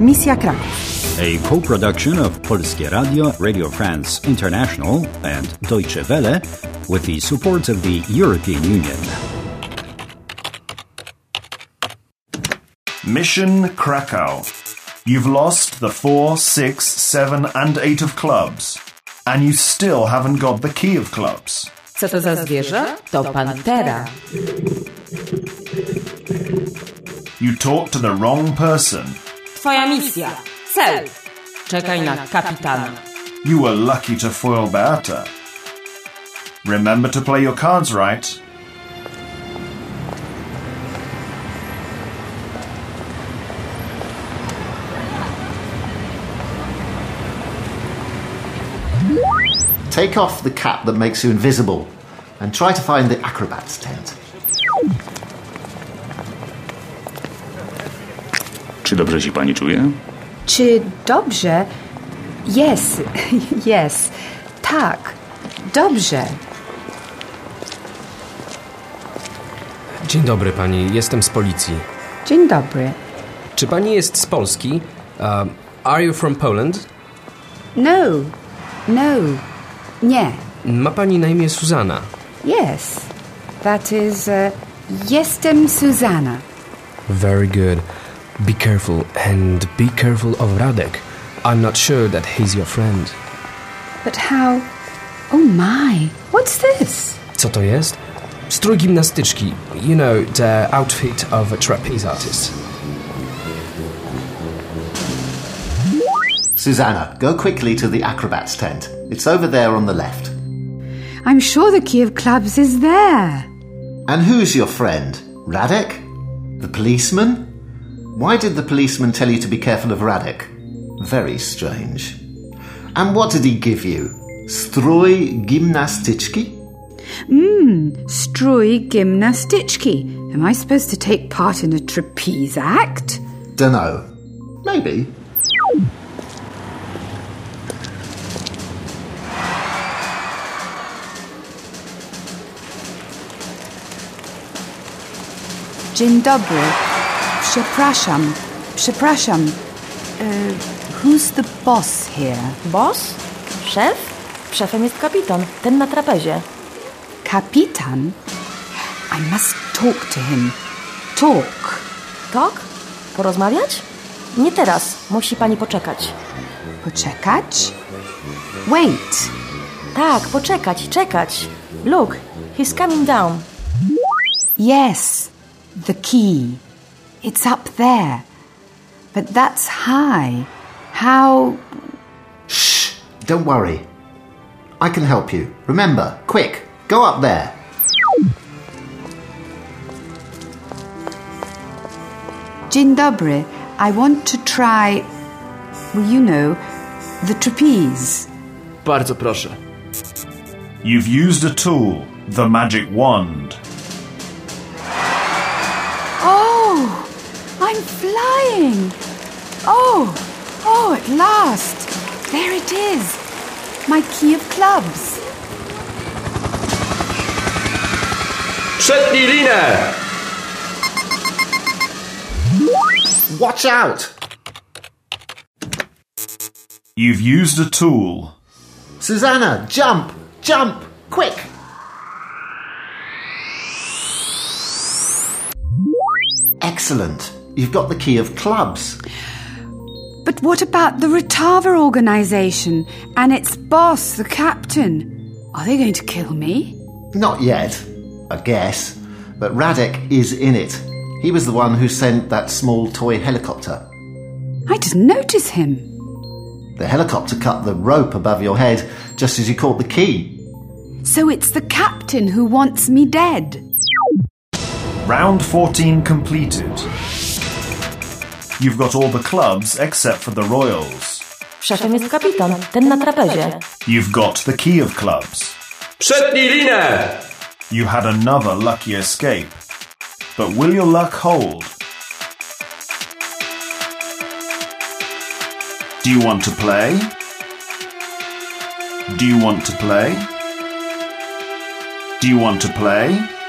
Misja Kraków. A co-production of Polskie Radio, Radio France International and Deutsche Welle with the support of the European Union. Mission Krakow. You've lost the 4, 6, 7 and 8 of clubs. And you still haven't got the key of clubs. Co to za zwierzę? To pantera. You talked to the wrong person. Twoja misja. Cel. Czekaj na kapitana. You were lucky to foil Beata. Remember to play your cards right. Take off the cap that makes you invisible and try to find the acrobat's tent. Czy dobrze się pani czuje? Czy dobrze? Yes, yes. Tak, dobrze. Dzień dobry pani, jestem z policji. Dzień dobry. Czy pani jest z Polski? Um, are you from Poland? No, no, nie. Ma pani na imię Suzana. Yes, that is, uh, jestem Susanna. Very good. Be careful and be careful of Radek. I'm not sure that he's your friend. But how? Oh my, what's this? Co to jest? Strój gimnastyczki. You know, the outfit of a trapeze artist. Susanna, go quickly to the acrobat's tent. It's over there on the left. I'm sure the key of clubs is there. And who's your friend? Radek? The policeman? Why did the policeman tell you to be careful of Radek? Very strange. And what did he give you? Strój gimnastyczki? Mmm, strój gimnastyczki. Am I supposed to take part in a trapeze act? Dunno. Maybe. Dzień dobry. Przepraszam. Przepraszam. Uh, who's the boss here? Boss? Szef? Szefem jest kapitan, ten na trapezie. Kapitan? I must talk to him. Talk. Tok? Porozmawiać? Nie teraz, musi pani poczekać. Poczekać? Wait. Tak, poczekać, czekać. Look, he's coming down. Yes, the key. It's up there. But that's high. How. Shh! Don't worry. I can help you. Remember, quick, go up there. Dzień dobry. I want to try. Well, you know, the trapeze. Bardzo proszę. You've used a tool, the magic wand. I'm flying. Oh, oh, at last. There it is. My key of clubs. Przetnij linę! Watch out! You've used a tool. Susanna, jump! Jump! Quick! Excellent. You've got the key of clubs. But what about the Retava organization and its boss, the captain? Are they going to kill me? Not yet, I guess. But Radek is in it. He was the one who sent that small toy helicopter. I didn't notice him. The helicopter cut the rope above your head just as you caught the key. So it's the captain who wants me dead. Round 14 completed. You've got all the clubs except for the Royals. Szefem jest kapitan, ten na trapezie. You've got the key of clubs. Przetnij linę! You had another lucky escape. But will your luck hold? Do you want to play? Do you want to play? Do you want to play?